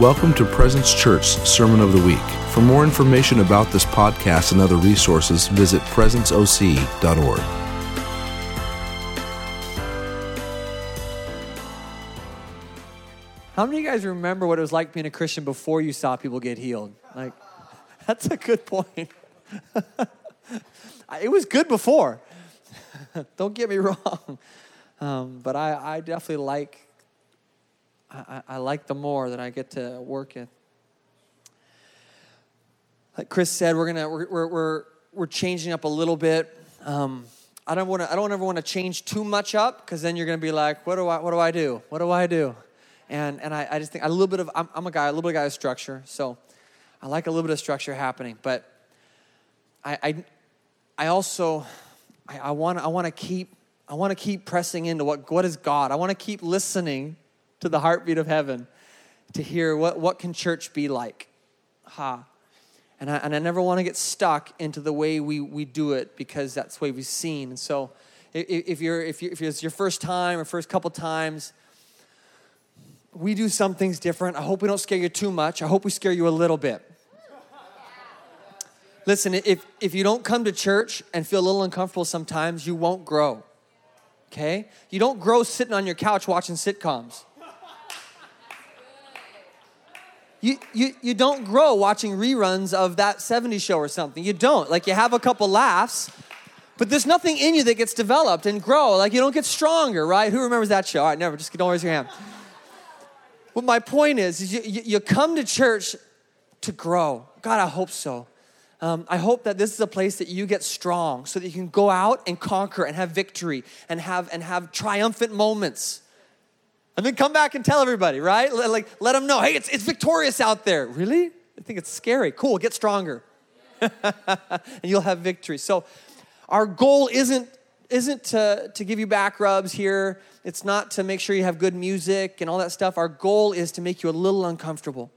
Welcome to Presence Church Sermon of the Week. For more information about this podcast and other resources, visit presenceoc.org. How many of you guys remember what it was like being a Christian before you saw people get healed? Like, that's a good point. it was good before. Don't get me wrong. Um, but I, I definitely like I, I like the more that I get to work in. Like Chris said, we're gonna we're we're we're, we're changing up a little bit. Um, I don't want to. I don't ever want to change too much up because then you're gonna be like, what do I what do I do? What do I do? And and I, I just think a little bit of I'm, I'm a guy a little bit of guy of structure, so I like a little bit of structure happening. But I I, I also I want I want to keep I want to keep pressing into what what is God. I want to keep listening to the heartbeat of heaven to hear what, what can church be like. Ha. And I, and I never want to get stuck into the way we, we do it because that's the way we've seen. And so if, you're, if, you if it's your first time or first couple times, we do some things different. I hope we don't scare you too much. I hope we scare you a little bit. Listen, if, if you don't come to church and feel a little uncomfortable sometimes, you won't grow. Okay? You don't grow sitting on your couch watching sitcoms. You, you, you don't grow watching reruns of that 70s show or something. You don't. Like, you have a couple laughs, but there's nothing in you that gets developed and grow. Like, you don't get stronger, right? Who remembers that show? All right, never. Just don't raise your hand. But my point is, is you, you, you come to church to grow. God, I hope so. Um, I hope that this is a place that you get strong so that you can go out and conquer and have victory and have, and have triumphant moments and then come back and tell everybody, right? Like, let them know, hey, it's, it's victorious out there. Really? I think it's scary. Cool, get stronger. and you'll have victory. So, our goal isn't, isn't to, to give you back rubs here, it's not to make sure you have good music and all that stuff. Our goal is to make you a little uncomfortable.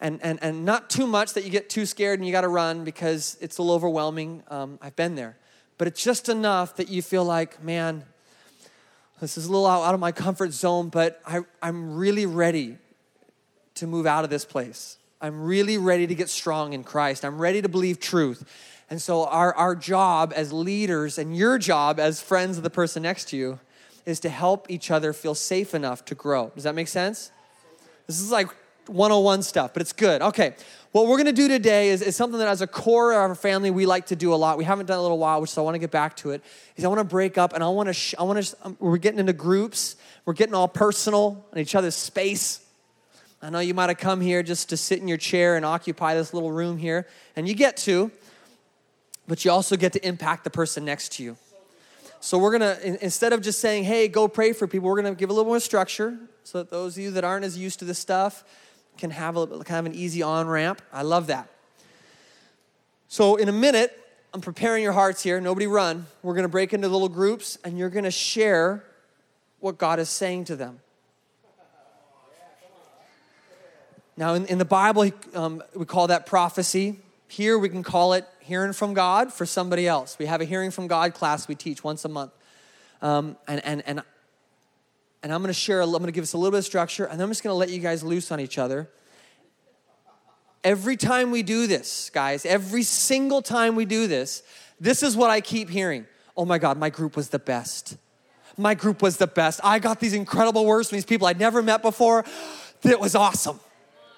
And, and, and not too much that you get too scared and you got to run because it's a little overwhelming. Um, I've been there. But it's just enough that you feel like, man, this is a little out of my comfort zone, but I, I'm really ready to move out of this place. I'm really ready to get strong in Christ. I'm ready to believe truth. And so, our, our job as leaders and your job as friends of the person next to you is to help each other feel safe enough to grow. Does that make sense? This is like 101 stuff, but it's good. Okay, what we're gonna do today is, is something that as a core of our family we like to do a lot. We haven't done a little while, which so I wanna get back to it. Is I wanna break up and I wanna, sh- I wanna, um, we're getting into groups, we're getting all personal in each other's space. I know you might have come here just to sit in your chair and occupy this little room here, and you get to, but you also get to impact the person next to you. So we're gonna, instead of just saying, hey, go pray for people, we're gonna give a little more structure so that those of you that aren't as used to this stuff, can have a kind of an easy on ramp. I love that. So, in a minute, I'm preparing your hearts here. Nobody run. We're going to break into little groups and you're going to share what God is saying to them. Now, in, in the Bible, um, we call that prophecy. Here, we can call it hearing from God for somebody else. We have a hearing from God class we teach once a month. Um, and, and, and and I'm going to share, I'm going to give us a little bit of structure, and I'm just going to let you guys loose on each other. Every time we do this, guys, every single time we do this, this is what I keep hearing. Oh my God, my group was the best. My group was the best. I got these incredible words from these people I'd never met before. It was awesome.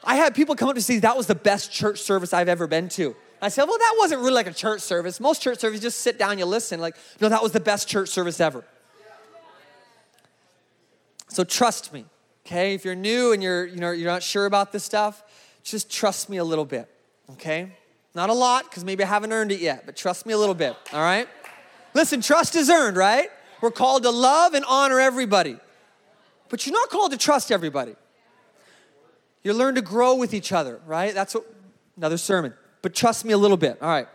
I had people come up to see that was the best church service I've ever been to. I said, well, that wasn't really like a church service. Most church services just sit down, and you listen. Like, no, that was the best church service ever. So trust me, okay? If you're new and you're, you know, you're not sure about this stuff, just trust me a little bit, okay? Not a lot, because maybe I haven't earned it yet, but trust me a little bit, all right? Listen, trust is earned, right? We're called to love and honor everybody. But you're not called to trust everybody. You learn to grow with each other, right? That's what, another sermon. But trust me a little bit, all right?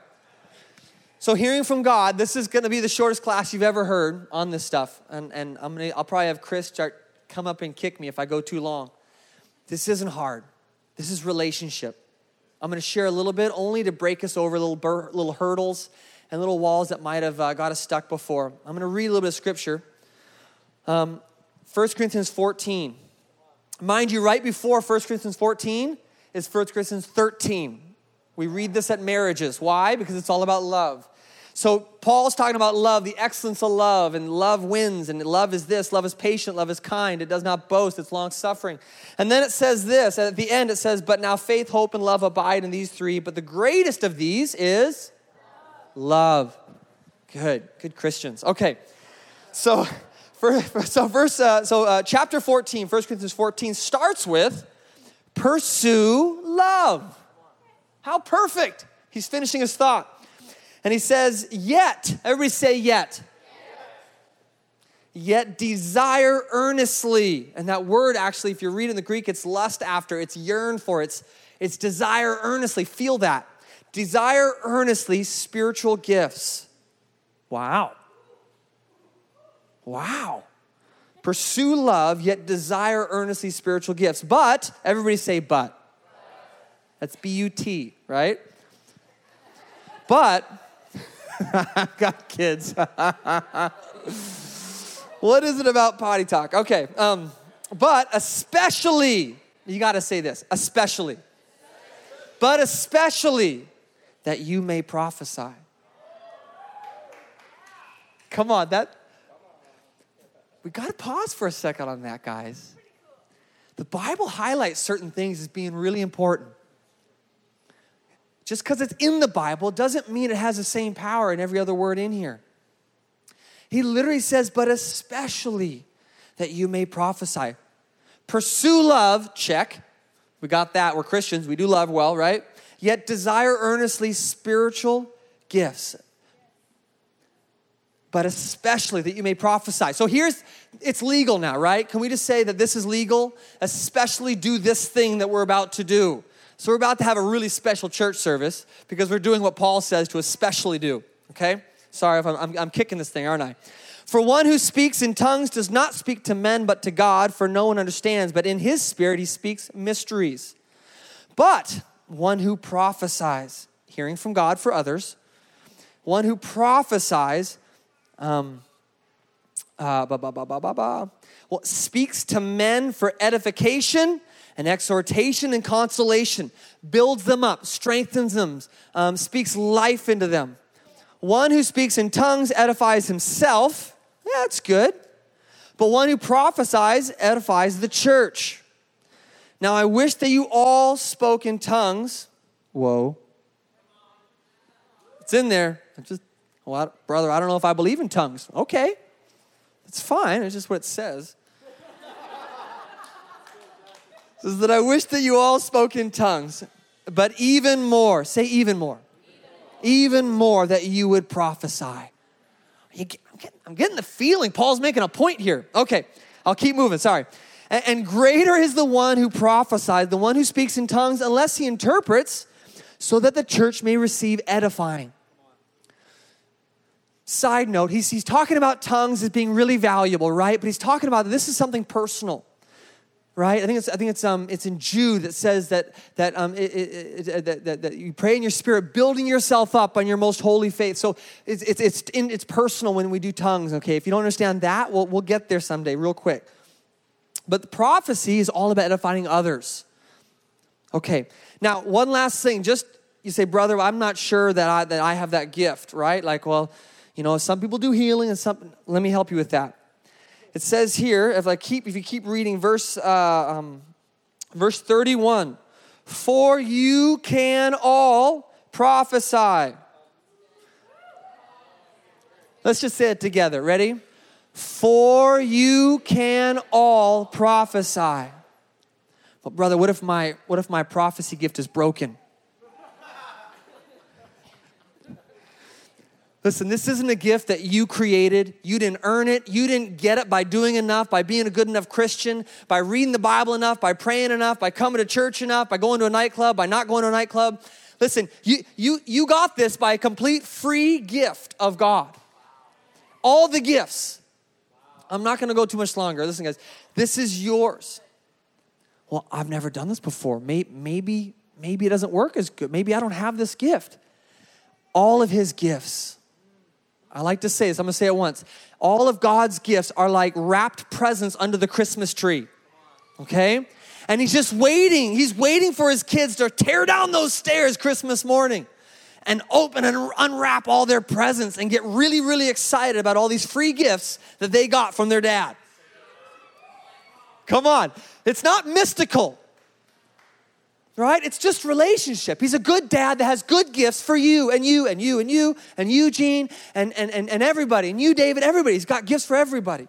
So, hearing from God, this is going to be the shortest class you've ever heard on this stuff. And, and I'm gonna, I'll probably have Chris start come up and kick me if I go too long. This isn't hard. This is relationship. I'm going to share a little bit only to break us over little, bur- little hurdles and little walls that might have uh, got us stuck before. I'm going to read a little bit of scripture. Um, 1 Corinthians 14, Mind you, right before 1 Corinthians 14 is 1 Corinthians 13. We read this at marriages. Why? Because it's all about love. So Paul's talking about love, the excellence of love, and love wins, and love is this love is patient, love is kind, it does not boast, it's long suffering. And then it says this at the end, it says, But now faith, hope, and love abide in these three, but the greatest of these is love. Good, good Christians. Okay, so. For, so verse uh, so uh, chapter 14 1 corinthians 14 starts with pursue love how perfect he's finishing his thought and he says, Yet, everybody say, Yet. Yet desire earnestly. And that word actually, if you read in the Greek, it's lust after, it's yearn for, it's, it's desire earnestly. Feel that. Desire earnestly spiritual gifts. Wow. Wow. Pursue love, yet desire earnestly spiritual gifts. But, everybody say, but. That's B U T, right? But, I've got kids. what is it about potty talk? Okay, um, but especially, you got to say this, especially, but especially that you may prophesy. Come on, that, we got to pause for a second on that, guys. The Bible highlights certain things as being really important. Just because it's in the Bible doesn't mean it has the same power in every other word in here. He literally says, but especially that you may prophesy. Pursue love, check. We got that. We're Christians. We do love well, right? Yet desire earnestly spiritual gifts. But especially that you may prophesy. So here's, it's legal now, right? Can we just say that this is legal? Especially do this thing that we're about to do. So we're about to have a really special church service because we're doing what Paul says to especially do, okay? Sorry if I'm, I'm, I'm kicking this thing, aren't I? For one who speaks in tongues does not speak to men but to God, for no one understands, but in his spirit he speaks mysteries. But one who prophesies, hearing from God for others, one who prophesies, um, uh, bah, bah, bah, bah, bah, bah, well, speaks to men for edification and exhortation and consolation, builds them up, strengthens them, um, speaks life into them. One who speaks in tongues edifies himself. Yeah, that's good. But one who prophesies edifies the church. Now, I wish that you all spoke in tongues. Whoa. It's in there. I'm just, well, brother, I don't know if I believe in tongues. Okay. It's fine. It's just what it says says that I wish that you all spoke in tongues, but even more, say even more, even more that you would prophesy. I'm getting, I'm getting the feeling Paul's making a point here. Okay, I'll keep moving, sorry. And, and greater is the one who prophesies, the one who speaks in tongues, unless he interprets, so that the church may receive edifying. Side note, he's, he's talking about tongues as being really valuable, right? But he's talking about this is something personal right? I think it's I think it's um it's in Jude that says that that um it, it, it, that, that, that, you pray in your spirit, building yourself up on your most holy faith. So it's it's it's in, it's personal when we do tongues. Okay, if you don't understand that, we'll we'll get there someday, real quick. But the prophecy is all about edifying others. Okay, now one last thing, just you say, brother, I'm not sure that I that I have that gift, right? Like, well, you know, some people do healing, and some. Let me help you with that it says here, if I keep, if you keep reading verse, uh, um, verse 31, for you can all prophesy. Let's just say it together. Ready? For you can all prophesy. But brother, what if my what if my prophecy gift is broken? Listen, this isn't a gift that you created. You didn't earn it. You didn't get it by doing enough, by being a good enough Christian, by reading the Bible enough, by praying enough, by coming to church enough, by going to a nightclub, by not going to a nightclub. Listen, you, you, you got this by a complete free gift of God. All the gifts. I'm not going to go too much longer. Listen, guys, this is yours. Well, I've never done this before. Maybe, maybe, maybe it doesn't work as good. Maybe I don't have this gift. All of His gifts I like to say this, I'm gonna say it once. All of God's gifts are like wrapped presents under the Christmas tree. Okay? And he's just waiting. He's waiting for his kids to tear down those stairs Christmas morning and open and unwrap all their presents and get really, really excited about all these free gifts that they got from their dad. Come on. It's not mystical, right? It's just relationship. He's a good dad that has good gifts for you and you and you and you and Eugene and, and, and, and everybody and you, David, everybody. He's got gifts for everybody.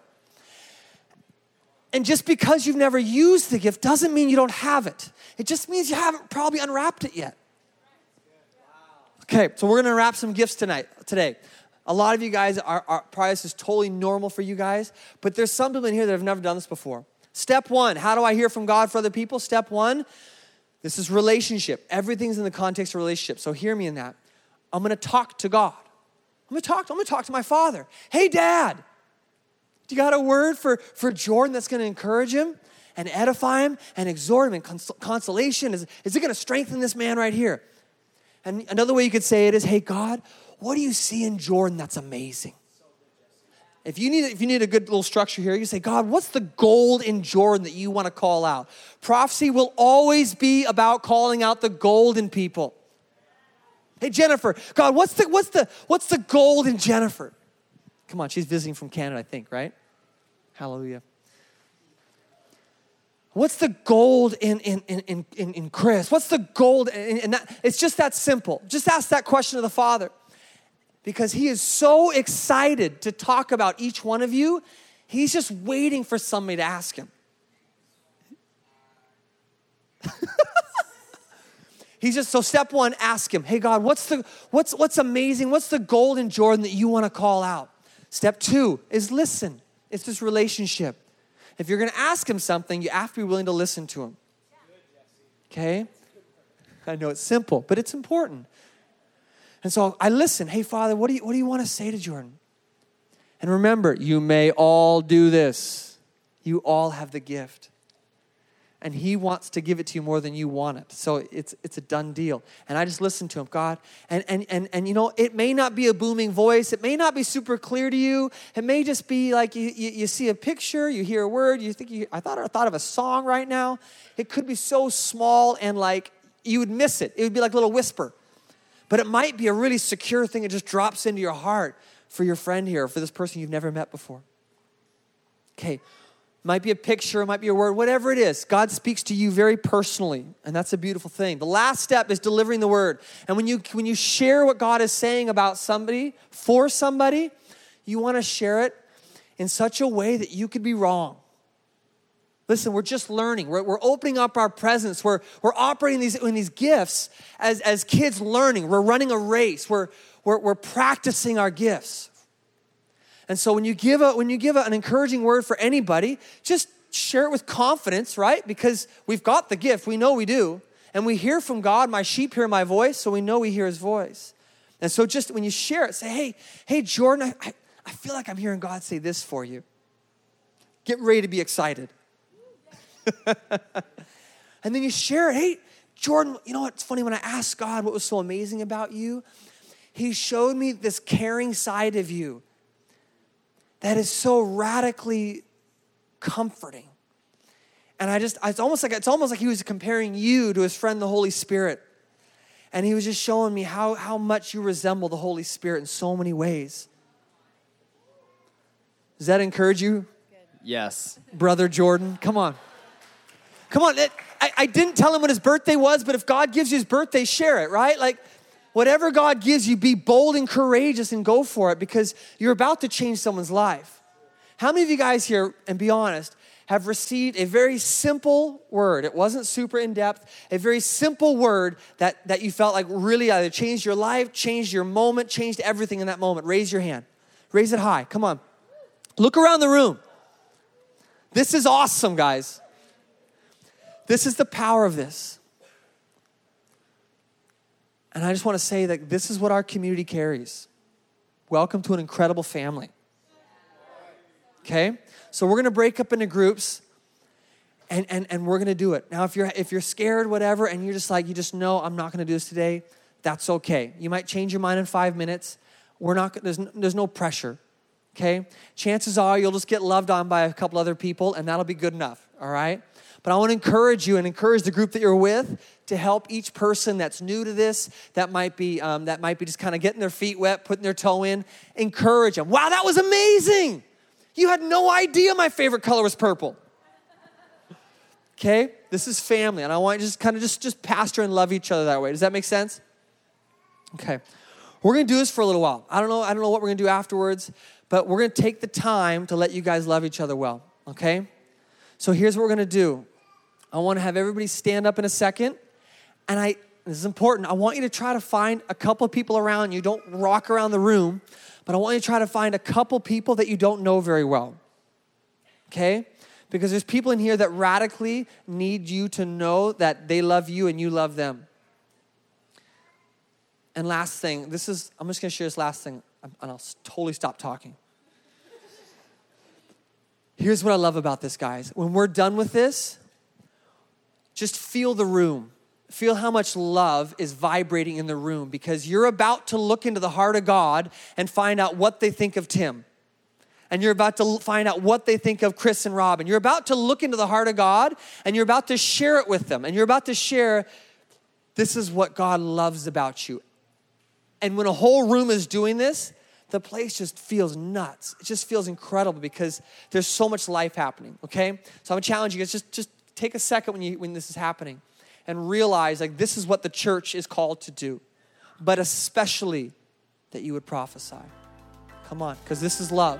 And just because you've never used the gift doesn't mean you don't have it. It just means you haven't probably unwrapped it yet. Okay, so we're gonna unwrap some gifts tonight, today. A lot of you guys are, are probably this is totally normal for you guys, but there's some people in here that have never done this before. Step one, how do I hear from God for other people? Step one, this is relationship. Everything's in the context of relationship. So hear me in that. I'm gonna talk to God. I'm gonna talk, I'm gonna talk to my father. Hey, dad, do you got a word for, for Jordan that's to encourage him and edify him and exhort him and cons- consolation? Is, is it to strengthen this man right here? And another way you could say it is, hey, God, what do you see in Jordan that's amazing? If you need, if you need a good little structure here, you say, God, what's the gold in Jordan that you want to call out? Prophecy will always be about calling out the gold in people. Hey, Jennifer, God, what's the, what's the, what's the gold in Jennifer? Come on, she's visiting from Canada, I think, right? Hallelujah. What's the gold in, in, in, in, in Chris? What's the gold? And that, it's just that simple. Just ask that question of the Father. Because he is so excited to talk about each one of you, he's just waiting for somebody to ask him. he's just so step one, ask him, hey God, what's the what's what's amazing? What's the golden Jordan that you want to call out? Step two is listen. It's this relationship. If you're going to ask him something, you have to be willing to listen to him. Okay? I know it's simple, but it's important. And so I listen. Hey, Father, what do you, what do you want to say to Jordan? And remember, you may all do this. You all have the gift and he wants to give it to you more than you want it. So it's it's a done deal. And I just listen to him, God. And and and and you know, it may not be a booming voice. It may not be super clear to you. It may just be like you, you, you see a picture, you hear a word, you think you, I thought I thought of a song right now. It could be so small and like you would miss it. It would be like a little whisper. But it might be a really secure thing that just drops into your heart for your friend here, for this person you've never met before. Okay, might be a picture, it might be a word, whatever it is. God speaks to you very personally, and that's a beautiful thing. The last step is delivering the word. And when you when you share what God is saying about somebody for somebody, you want to share it in such a way that you could be wrong. Listen, we're just learning. We're, we're opening up our presence. We're, we're operating these, in these gifts as, as kids learning. We're running a race. We're, we're, we're practicing our gifts. And so when you give a, when you give a, an encouraging word for anybody, just share it with confidence, right? Because we've got the gift. We know we do. And we hear from God, my sheep hear my voice, so we know we hear his voice. And so just when you share it, say, hey, hey, Jordan, I, I feel like I'm hearing God say this for you. Get ready to be excited. and then you share it. Hey, Jordan, you know what's funny? When I asked God what was so amazing about you, He showed me this caring side of you that is so radically comforting. And I just, it's almost like it's almost like he was comparing you to his friend the Holy Spirit. And he was just showing me how, how much you resemble the Holy Spirit in so many ways. Does that encourage you? Yes. Brother Jordan, come on. Come on. It, I, I didn't tell him what his birthday was, but if God gives you his birthday, share it, right? Like, Whatever God gives you, be bold and courageous and go for it because you're about to change someone's life. How many of you guys here, and be honest, have received a very simple word? It wasn't super in depth, a very simple word that, that you felt like really either changed your life, changed your moment, changed everything in that moment. Raise your hand. Raise it high. Come on. Look around the room. This is awesome, guys. This is the power of this. And I just want to say that this is what our community carries. Welcome to an incredible family. Okay? So we're going to break up into groups and, and, and we're going to do it. Now, if you're, if you're scared, whatever, and you're just like, you just know I'm not going to do this today, that's okay. You might change your mind in five minutes. We're not, there's, there's no pressure. Okay? Chances are you'll just get loved on by a couple other people, and that'll be good enough, all right? But I want to encourage you and encourage the group that you're with to help each person that's new to this, that might be um, that might be just kind of getting their feet wet, putting their toe in. Encourage them. Wow, that was amazing! You had no idea my favorite color was purple. Okay, this is family, and I want you to just kind of just just pastor and love each other that way. Does that make sense? Okay, we're gonna do this for a little while. I don't know. I don't know what we're gonna do afterwards, but we're gonna take the time to let you guys love each other well. Okay, so here's what we're gonna do. I want to have everybody stand up in a second. And I, this is important, I want you to try to find a couple people around you. Don't rock around the room, but I want you to try to find a couple people that you don't know very well. Okay? Because there's people in here that radically need you to know that they love you and you love them. And last thing, this is, I'm just gonna share this last thing, and I'll totally stop talking. Here's what I love about this, guys. When we're done with this, just feel the room. Feel how much love is vibrating in the room because you're about to look into the heart of God and find out what they think of Tim. And you're about to find out what they think of Chris and Rob. And you're about to look into the heart of God and you're about to share it with them. And you're about to share, this is what God loves about you. And when a whole room is doing this, the place just feels nuts. It just feels incredible because there's so much life happening, okay? So I'm gonna challenge you guys, just, just take a second when, you, when this is happening and realize like this is what the church is called to do, but especially that you would prophesy. Come on, because this is love.